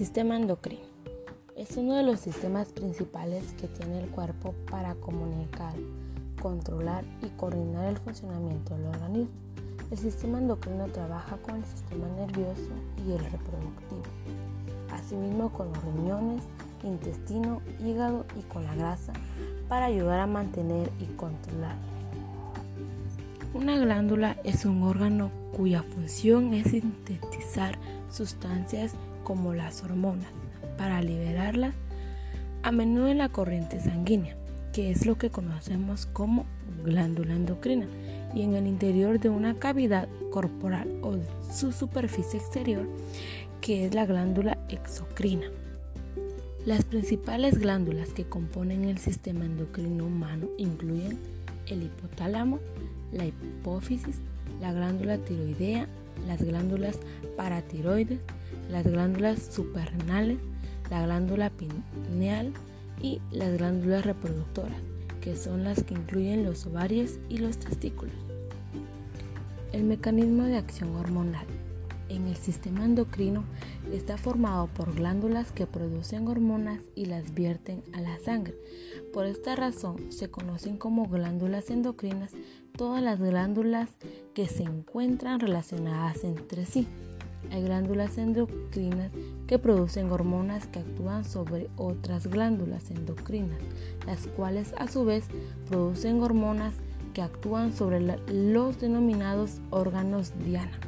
Sistema endocrino. Es uno de los sistemas principales que tiene el cuerpo para comunicar, controlar y coordinar el funcionamiento del organismo. El sistema endocrino trabaja con el sistema nervioso y el reproductivo, asimismo con los riñones, intestino, hígado y con la grasa para ayudar a mantener y controlar. Una glándula es un órgano cuya función es sintetizar sustancias como las hormonas para liberarlas a menudo en la corriente sanguínea, que es lo que conocemos como glándula endocrina, y en el interior de una cavidad corporal o su superficie exterior, que es la glándula exocrina. Las principales glándulas que componen el sistema endocrino humano incluyen el hipotálamo, la hipófisis, la glándula tiroidea, las glándulas paratiroides, las glándulas suprarrenales, la glándula pineal y las glándulas reproductoras, que son las que incluyen los ovarios y los testículos. El mecanismo de acción hormonal en el sistema endocrino está formado por glándulas que producen hormonas y las vierten a la sangre. Por esta razón se conocen como glándulas endocrinas todas las glándulas que se encuentran relacionadas entre sí. Hay glándulas endocrinas que producen hormonas que actúan sobre otras glándulas endocrinas, las cuales a su vez producen hormonas que actúan sobre los denominados órganos diana.